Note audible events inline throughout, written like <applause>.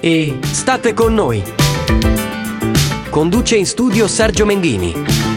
e State con noi. Conduce in studio Sergio Menghini.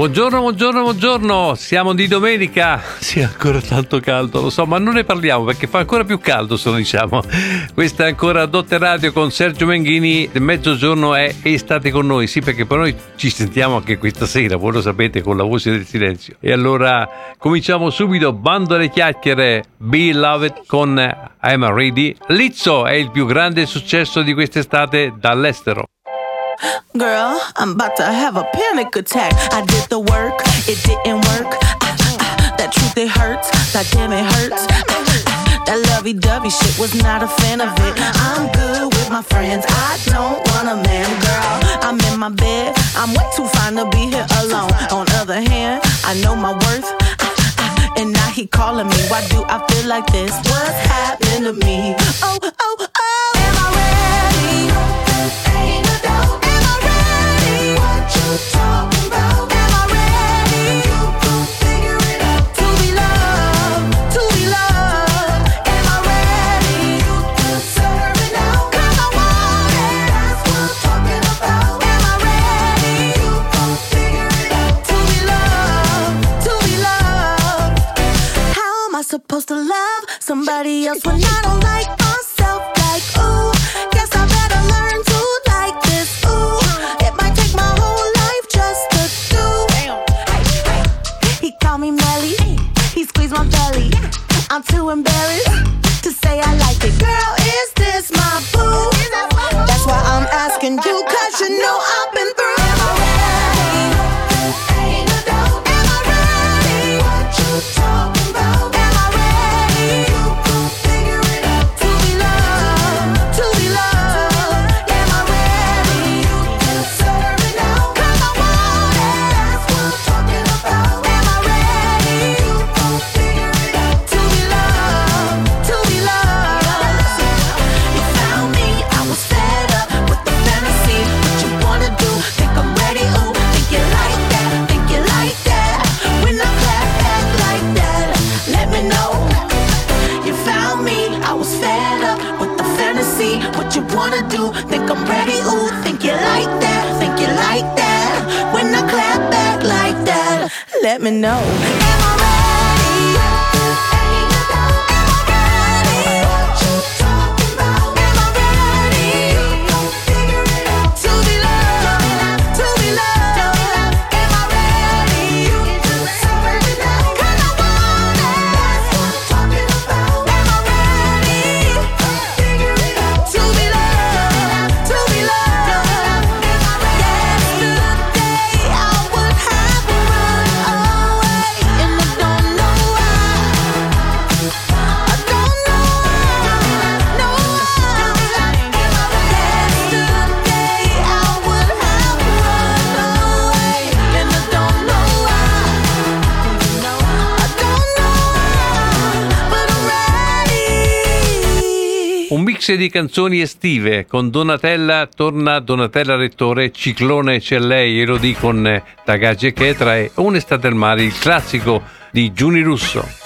Buongiorno, buongiorno, buongiorno, siamo di domenica, <laughs> sì ancora tanto caldo, lo so, ma non ne parliamo perché fa ancora più caldo se lo diciamo. <laughs> Questa è ancora Dotte Radio con Sergio Menghini, mezzogiorno è e state con noi, sì perché poi noi ci sentiamo anche questa sera, voi lo sapete, con la voce del silenzio. E allora cominciamo subito, bando alle chiacchiere, Be Loved con I'm Ready. Lizzo è il più grande successo di quest'estate dall'estero. Girl, I'm about to have a panic attack. I did the work, it didn't work. Ah, ah, that truth, it hurts. That damn, it hurts. Ah, that lovey dovey shit was not a fan of it. I'm good with my friends. I don't want a man, girl. I'm in my bed. I'm way too fine to be here alone. On other hand, I know my worth. And now he calling me. Why do I feel like this? What's happening to me? Oh, oh, oh. Am I ready? Ain't. Supposed to love somebody else when I don't like myself? Like, ooh, I'm too embarrassed to say I like it. Girl, di canzoni estive con Donatella, torna Donatella Rettore, Ciclone c'è lei, Elodie con Tagaggi Chetra e Un'estate al mare, il classico di Giuni Russo.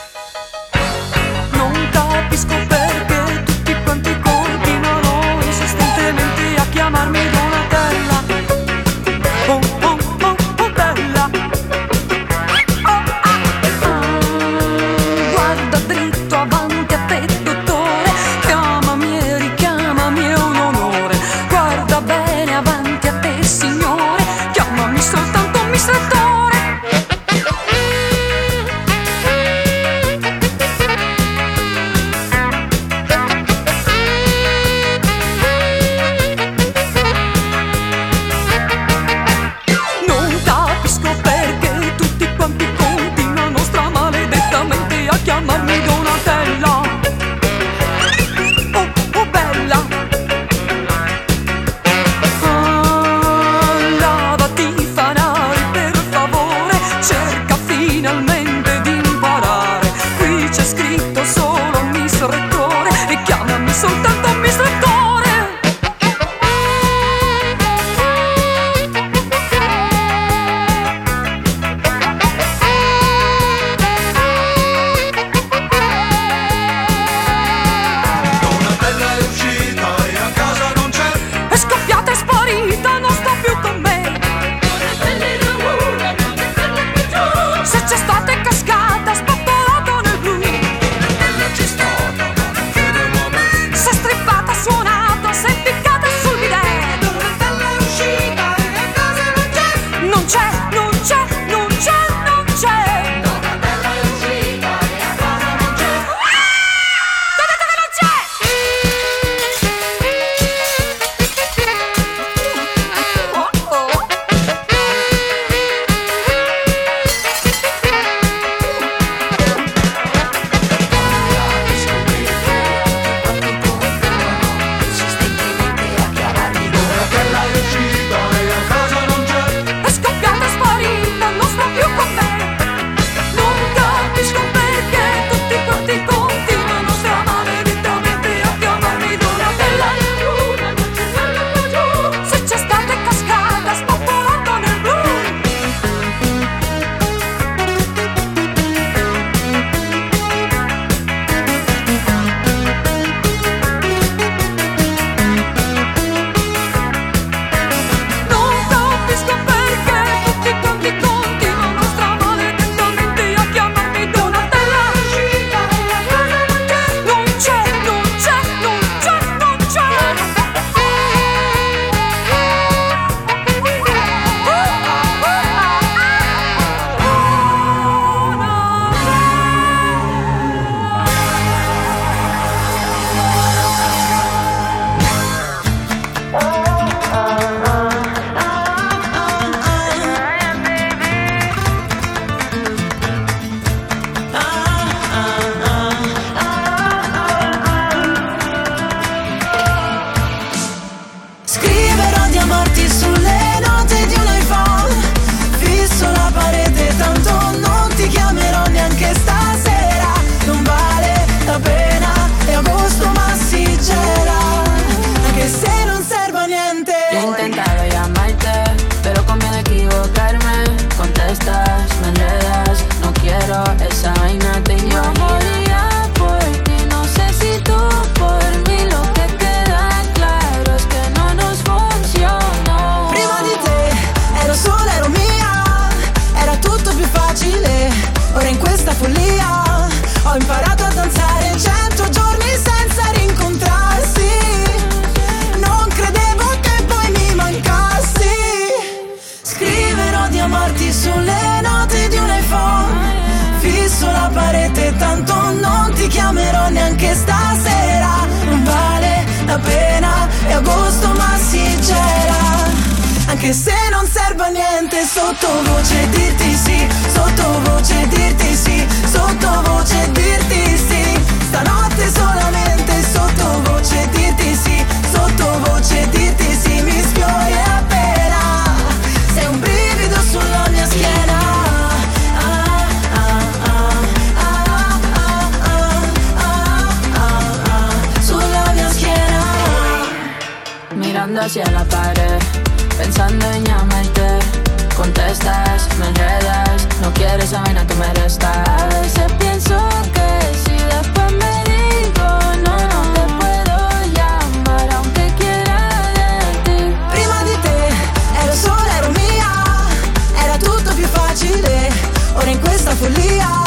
Sottovoce dirti sì Sottovoce dirti sì, sottovoce dirti sì. Stanotte solamente sottovoce dirti sì Sottovoce dirti sì, mi sfiori appena. Sei un brivido sulla mia schiena. Sulla mia schiena. Mirando hacia la pared, pensando en llamarte. Contestas, me enredas, no quieres esa vaina que me resta. A veces pienso que si después me digo no, no te puedo llamar aunque quiera de ti. Prima di te ero sola, ero mia Era tutto più facile Ora in questa follia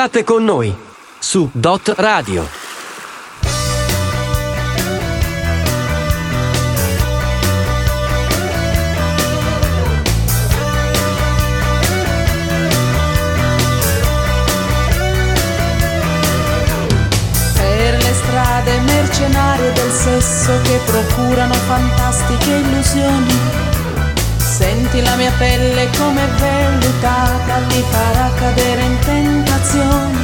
E state con noi su Dot Radio. Per le strade mercenarie del sesso che procurano fantastiche illusioni. Senti la mia pelle come vellutata, ti farà cadere in tentazioni.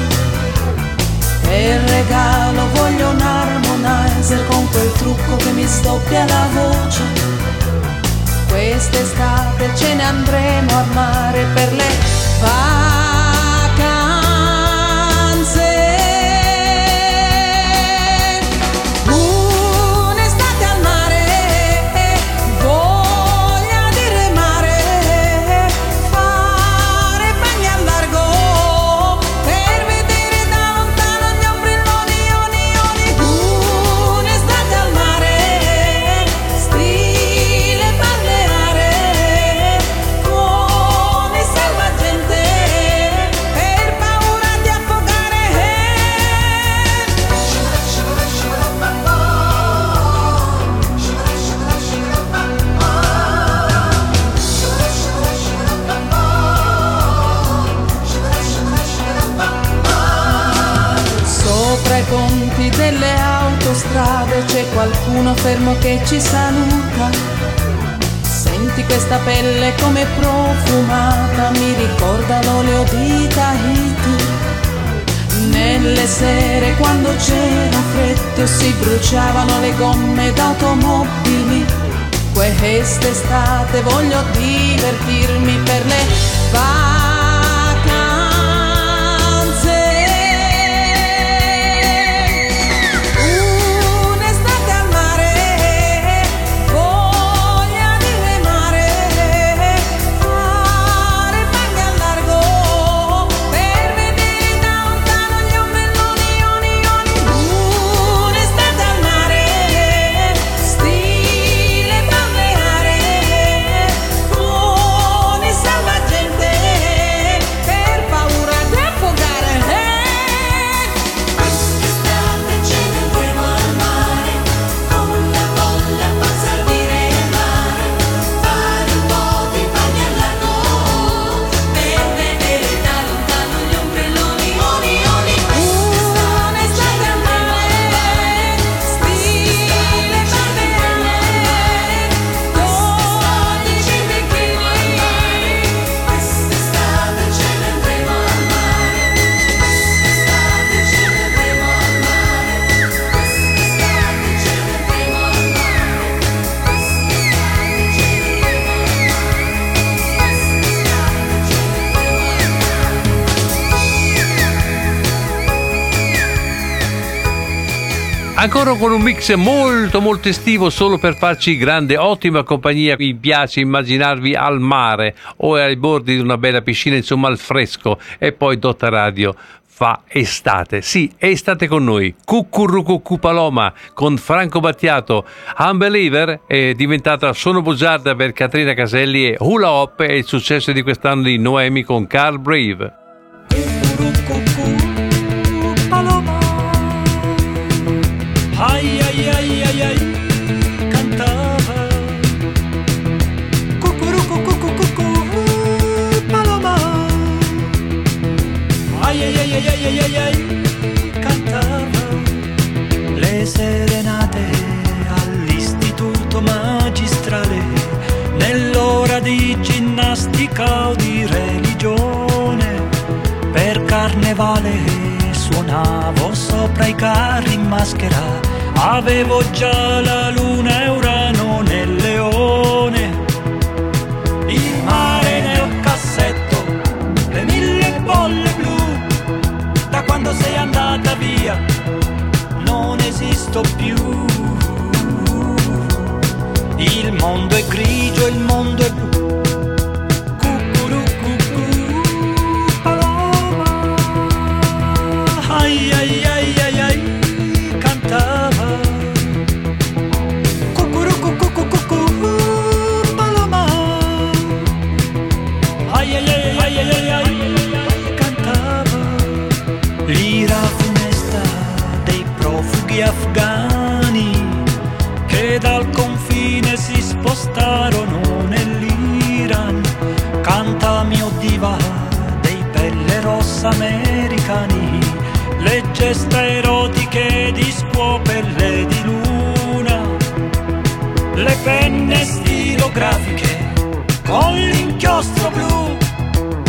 Per regalo voglio un harmonizer con quel trucco che mi sdoppia la voce. Quest'estate ce ne andremo a mare per le vacanze. Qualcuno fermo che ci saluta. Senti questa pelle come profumata, mi ricorda l'olio di Tahiti. Nelle sere quando c'era freddo si bruciavano le gomme d'automobili. Quest'estate voglio divertirmi per le vacanze. Ancora con un mix molto molto estivo solo per farci grande, ottima compagnia. Mi piace immaginarvi al mare o ai bordi di una bella piscina, insomma al fresco. E poi Dotta Radio fa estate. Sì, estate con noi. Cucurrucucù Paloma con Franco Battiato. Unbeliever è diventata Sono bugiarda per Caterina Caselli e Hula Hop è il successo di quest'anno di Noemi con Carl Brave. Ai ai ai ai ai cantava. Cucurucu cucu cucu Paloma. Ai ai ai ai ai ai ai cantava. Le serenate all'istituto magistrale nell'ora di ginnastica o di religione per carnevale suonavo sopra i carri in maschera. Avevo già la luna e Urano nel leone. Il mare nel cassetto le mille bolle blu. Da quando sei andata via non esisto più. Il mondo è grigio il mondo è blu spostarono nell'Iran. Canta mio diva dei pelle rossa americani, le gesta erotiche di scuopelle di luna, le penne stilografiche con l'inchiostro blu,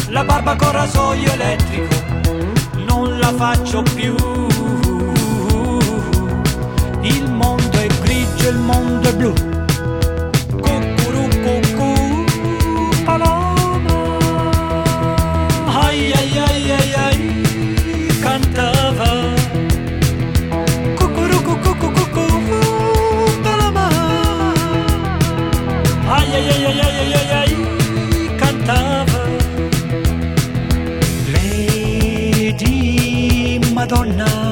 la barba con rasoio elettrico, non la faccio più. Il mondo è grigio, il mondo è blu. Madonna,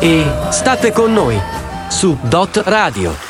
e state con noi su Dot Radio.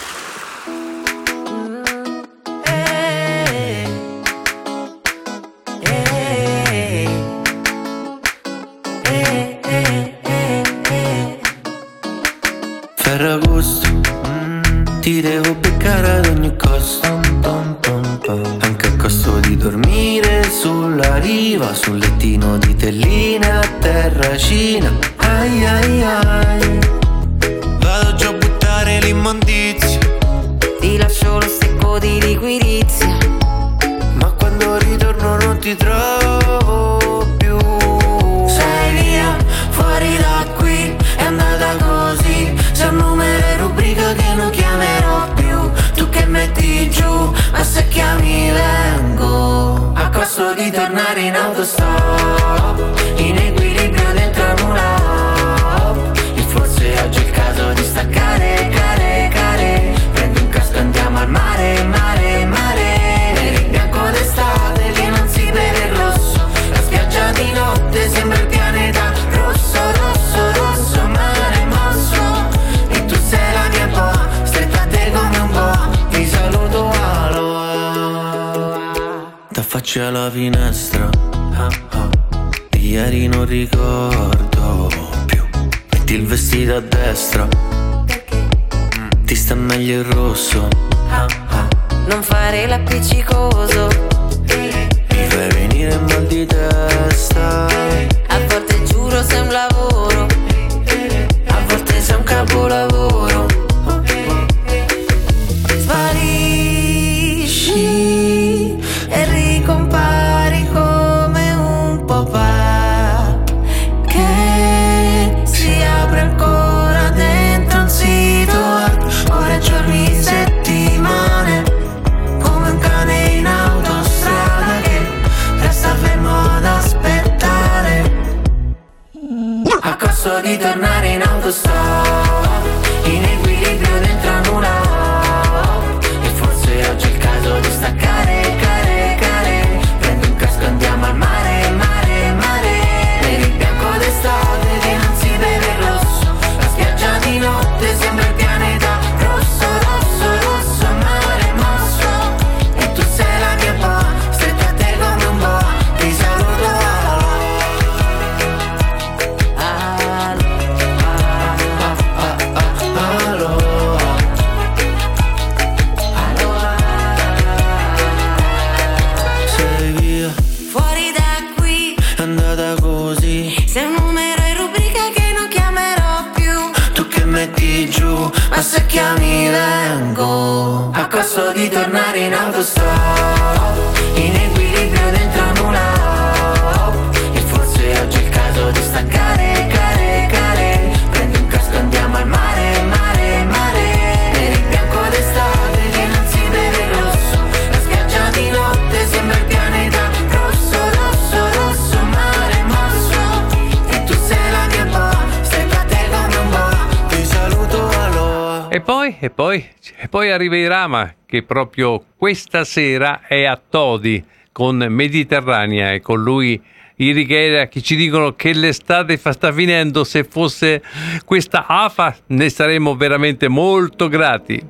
Panorama che proprio questa sera è a Todi con Mediterranea e con lui Irighera che ci dicono che l'estate fa, sta finendo, se fosse questa AFA ne saremmo veramente molto grati.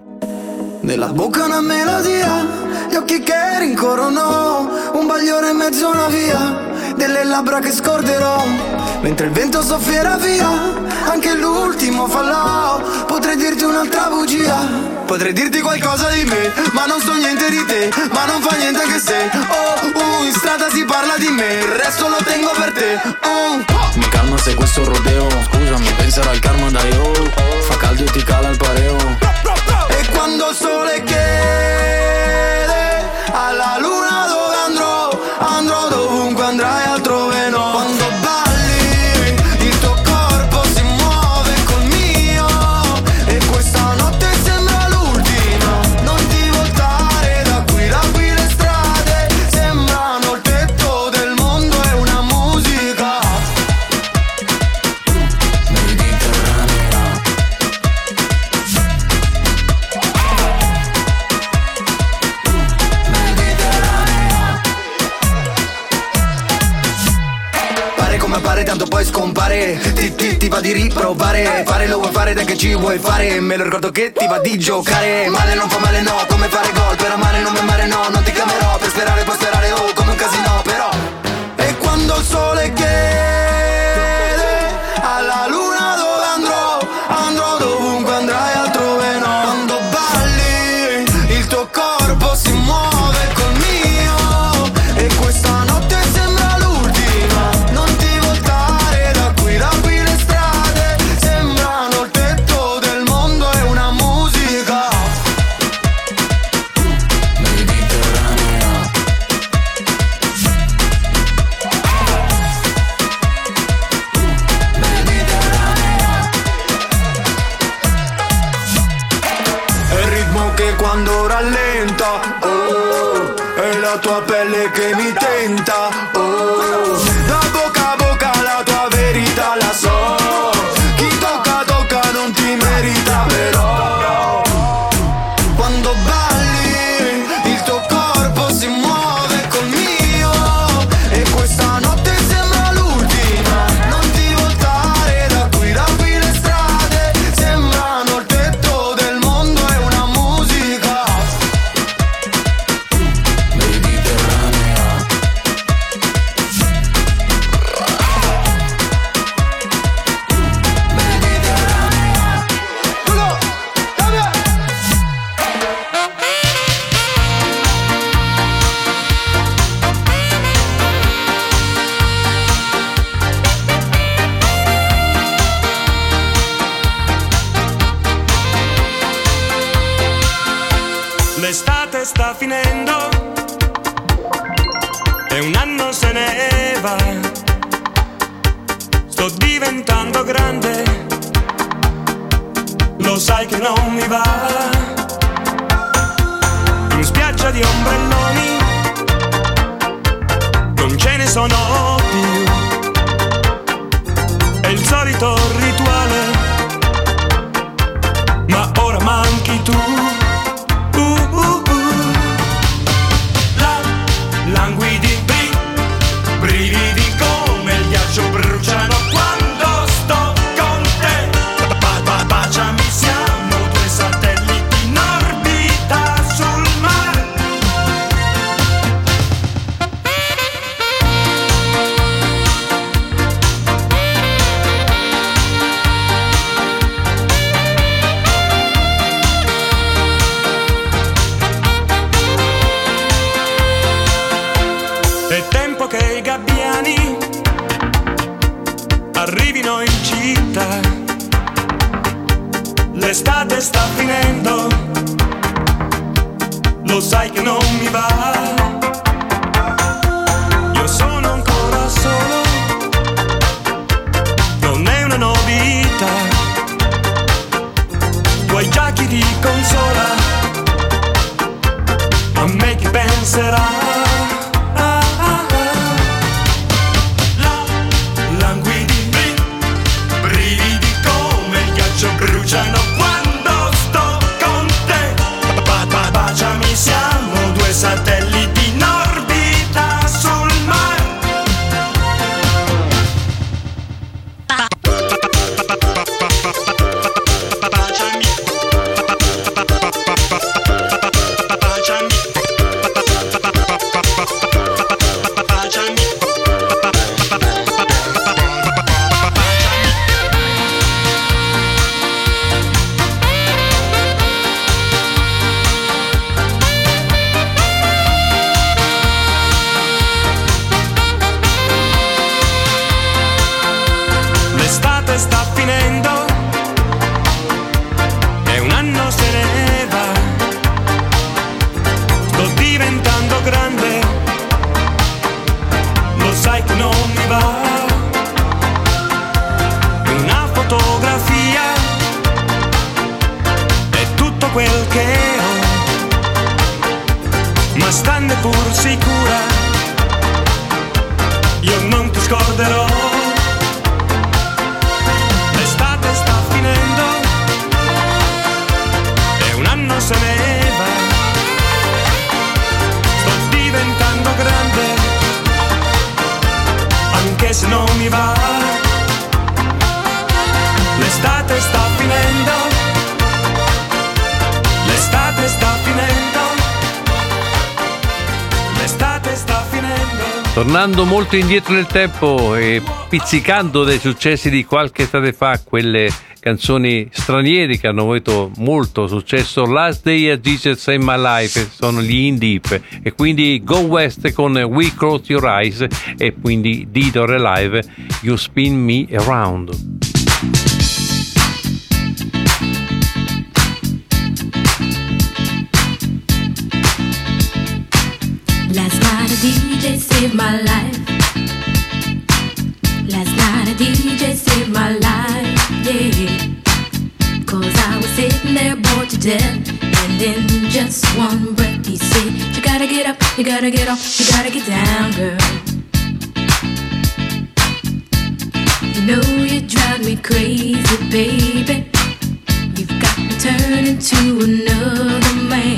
Nella bocca una melodia, gli occhi che rincorrono, un bagliore in mezzo una via, delle labbra che scorderò, mentre il vento soffierà via, anche l'ultimo fallò, potrei dirti un'altra bugia Potrei dirti qualcosa di me, ma non so niente di te Ma non fa niente anche se, oh, uh, in strada si parla di me Il resto lo tengo per te, uh. Mi calma se questo rodeo, scusami, penserò al karma da oh. Fa caldo e ti cala il pareo E quando il sole chiede alla luna di riprovare. Fare lo vuoi fare, dai che ci vuoi fare. Me lo ricordo che ti va di giocare. Male non fa male no, come fare gol Per amare non mi amare no, non ti camerò pelle che mi tenta. Oh, oh, da bocca a bocca la tua verità la so arrivino in città. L'estate sta finendo, lo sai che non mi va. Io sono ancora solo, non è una novità. Tu hai già chi ti consola, a me chi penserà. Tornando molto indietro nel tempo e pizzicando dai successi di qualche estate fa, quelle canzoni straniere che hanno avuto molto successo, Last Day at Jesus in My Life sono gli In Deep e quindi Go West con We Close Your Eyes e quindi Dido Relive You Spin Me Around. Saved my life. Last night a DJ saved my life, yeah. Cause I was sitting there bored to death. And in just one breath he said, You gotta get up, you gotta get off, you gotta get down, girl. You know you drive me crazy, baby. You've got me turning to another man.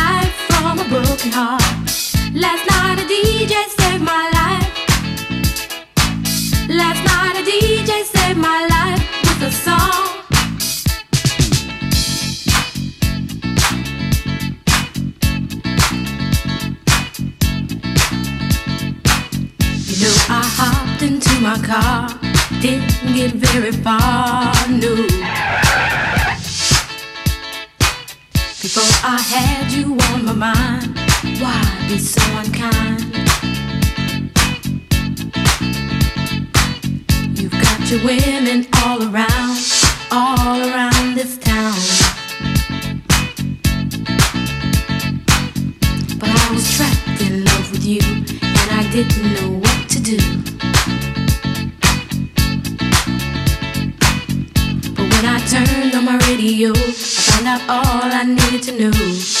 broken heart. Last night a DJ saved my life. Last night a DJ saved my life with a song. You know I hopped into my car, didn't get very far, no. Before I had you on my mind, why be so unkind? You've got your women all around, all around this town. But I was trapped in love with you, and I didn't know what to do. But when I turned on my radio, I found out all I needed to know.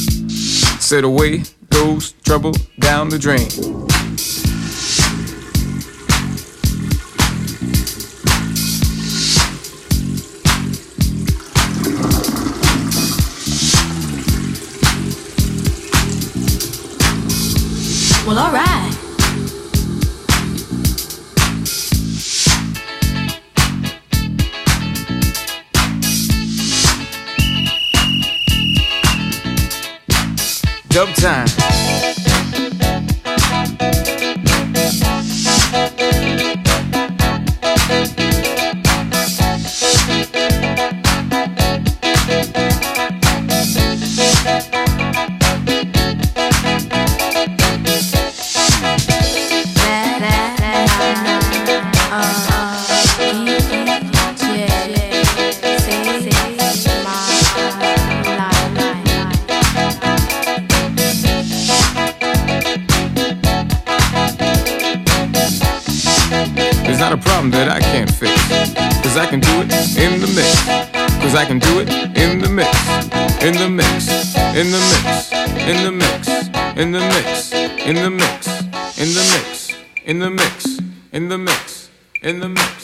Said away goes trouble down the drain. Well, alright. Dumb time. That I can't fix. Cause I can do it in the mix. Cause I can do it in the mix. In the mix. In the mix. In the mix. In the mix. In the mix. In the mix. In the mix. In the mix. In the mix.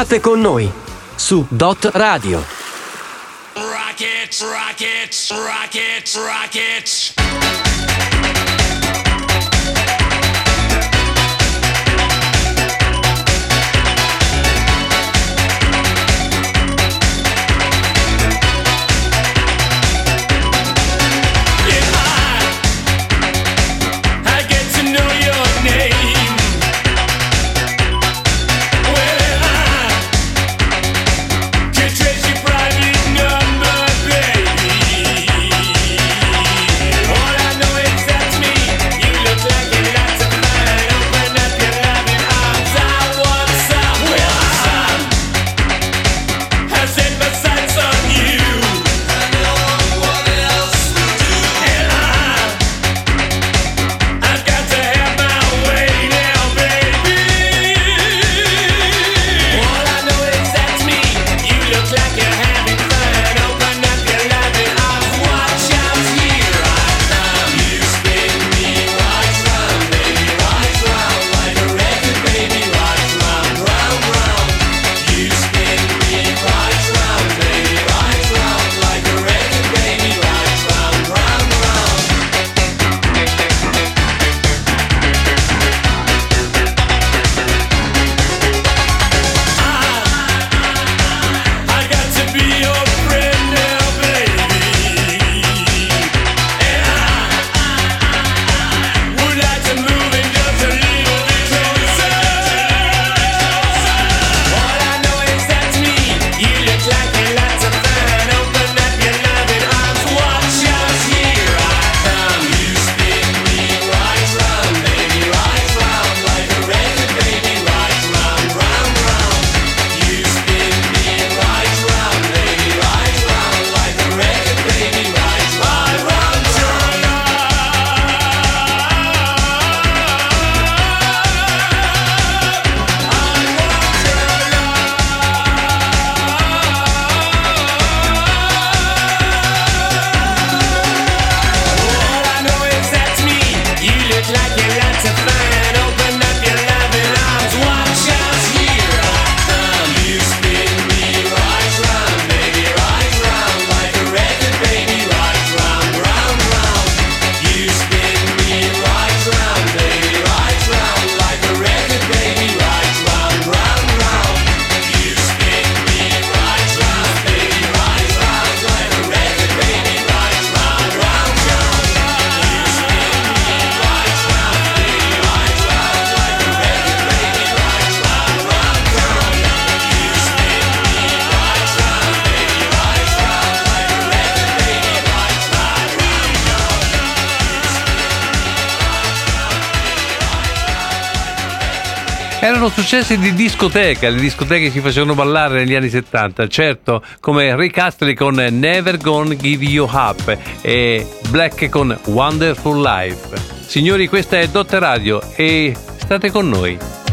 State con noi su Dot Radio. Rockets, rockets, rockets, rockets. successi di discoteca, le discoteche si facevano ballare negli anni 70, certo, come Rick Astley con Never Gonna Give You Up e Black con Wonderful Life. Signori, questa è Dotte Radio e state con noi.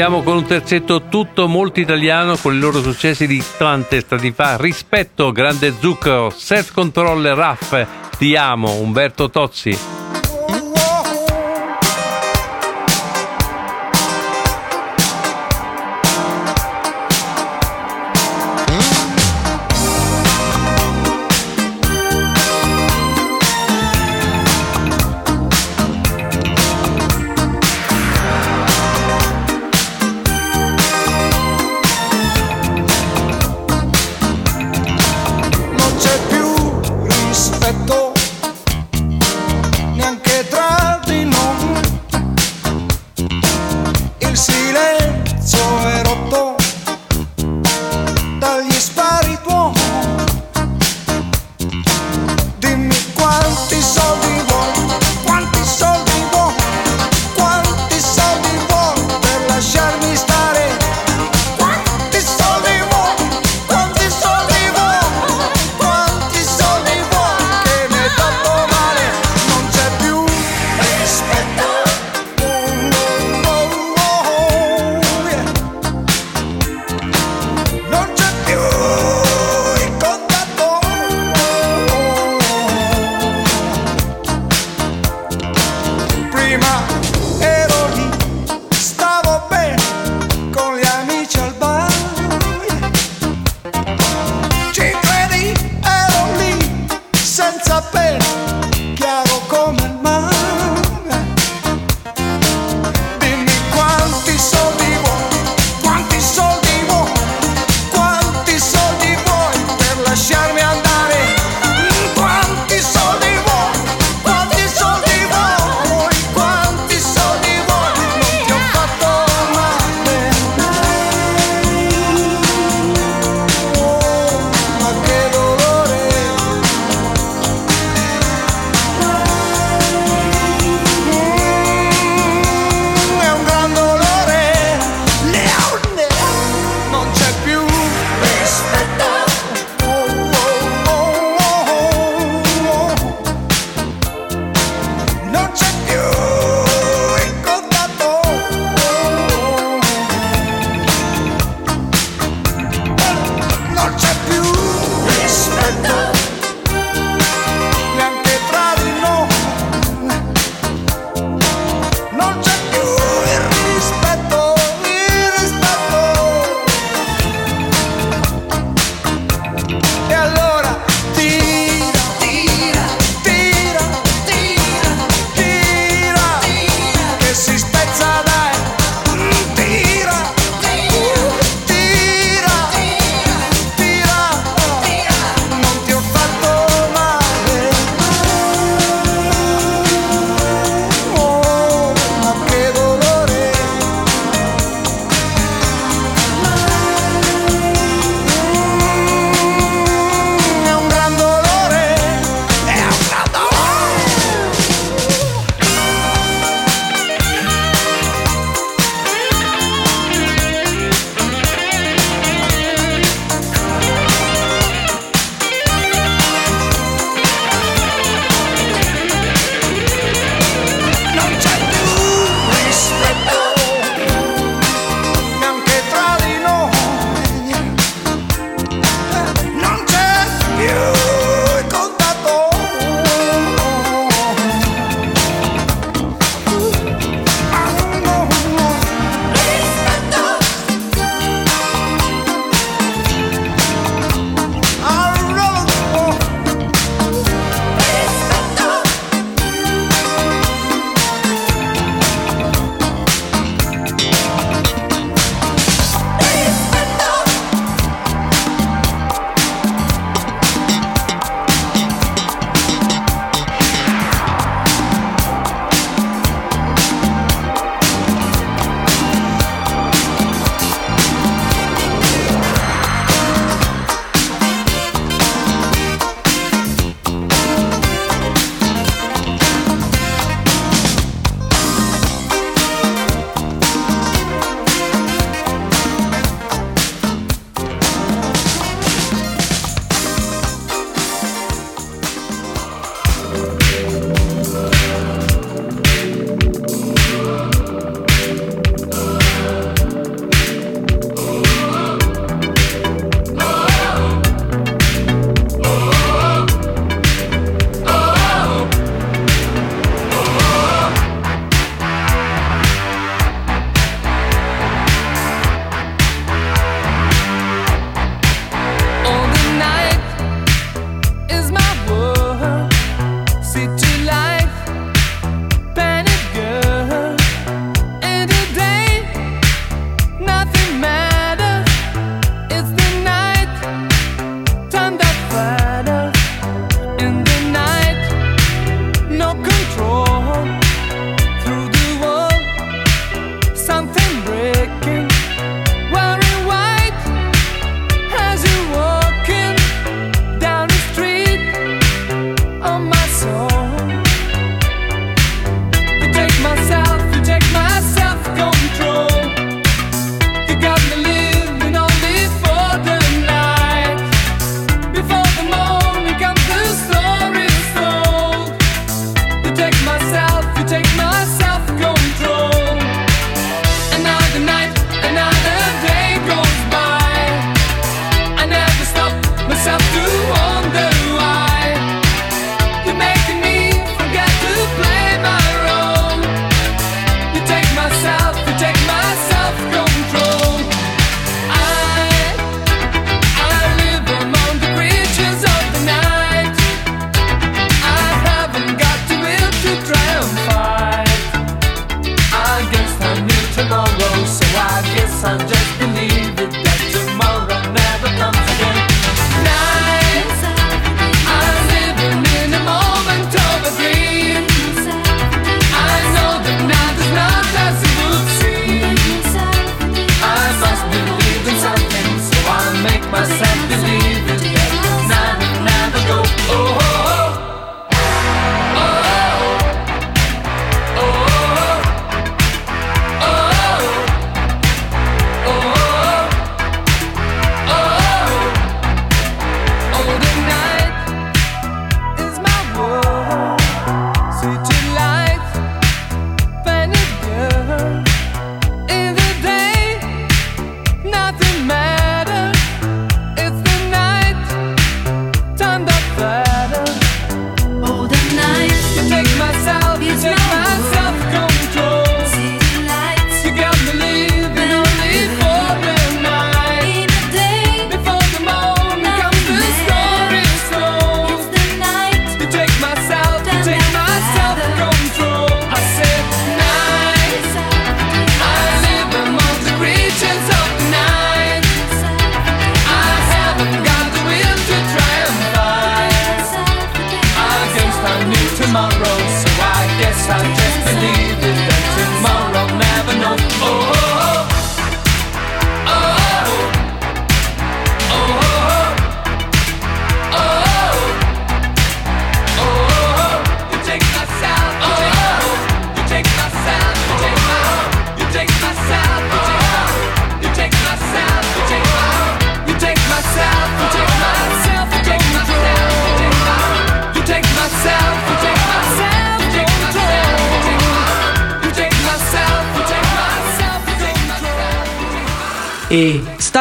chiudiamo con un terzetto tutto molto italiano con i loro successi di tante stati fa. Rispetto, Grande Zucchero, self control, Raff, Ti amo, Umberto Tozzi.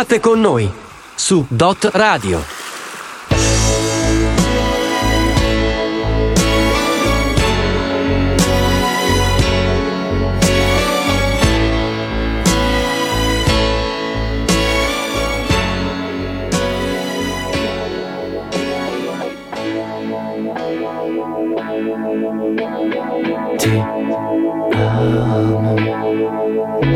State con noi su Dot Radio. Ti amo,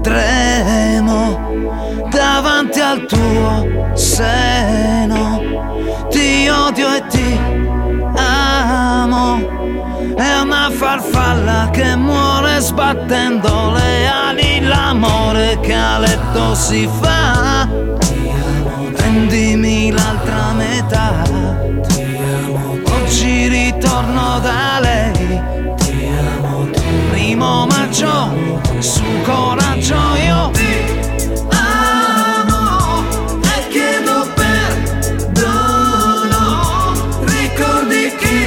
tremo davanti al tuo seno. Ti odio e ti amo è una farfalla che muore sbattendo le ali. L'amore che a letto si fa prendimi l'altra metà. Oggi ritorno da lei Primo maggio Su coraggio io ti amo E chiedo perdono. Ricordi chi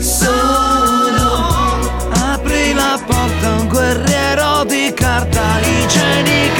sono? Apri la porta un guerriero di carta igienica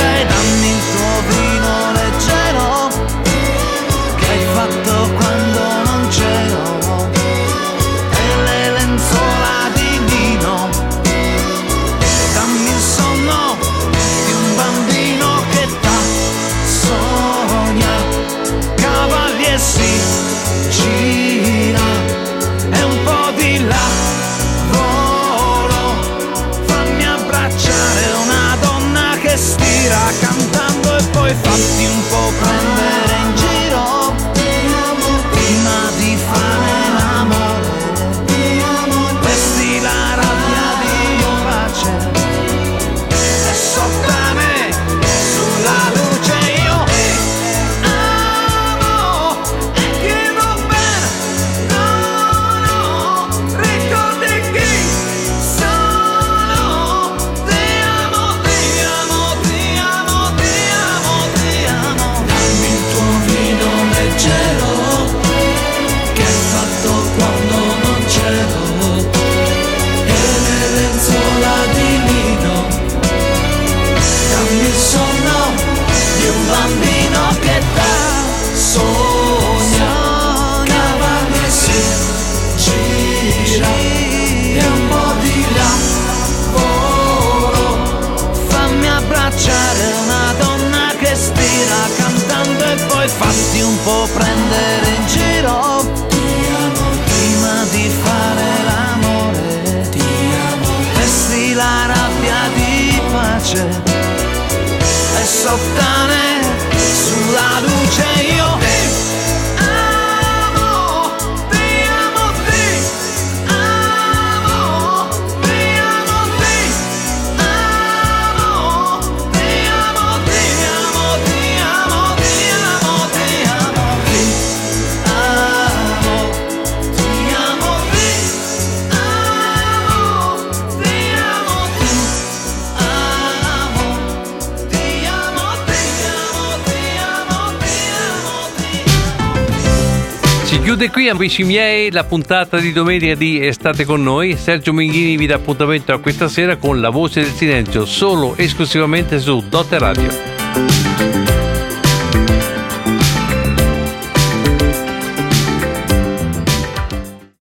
amici miei, la puntata di domenica di Estate con noi. Sergio Minghini vi dà appuntamento a questa sera con La Voce del Silenzio, solo esclusivamente su Dotte Radio.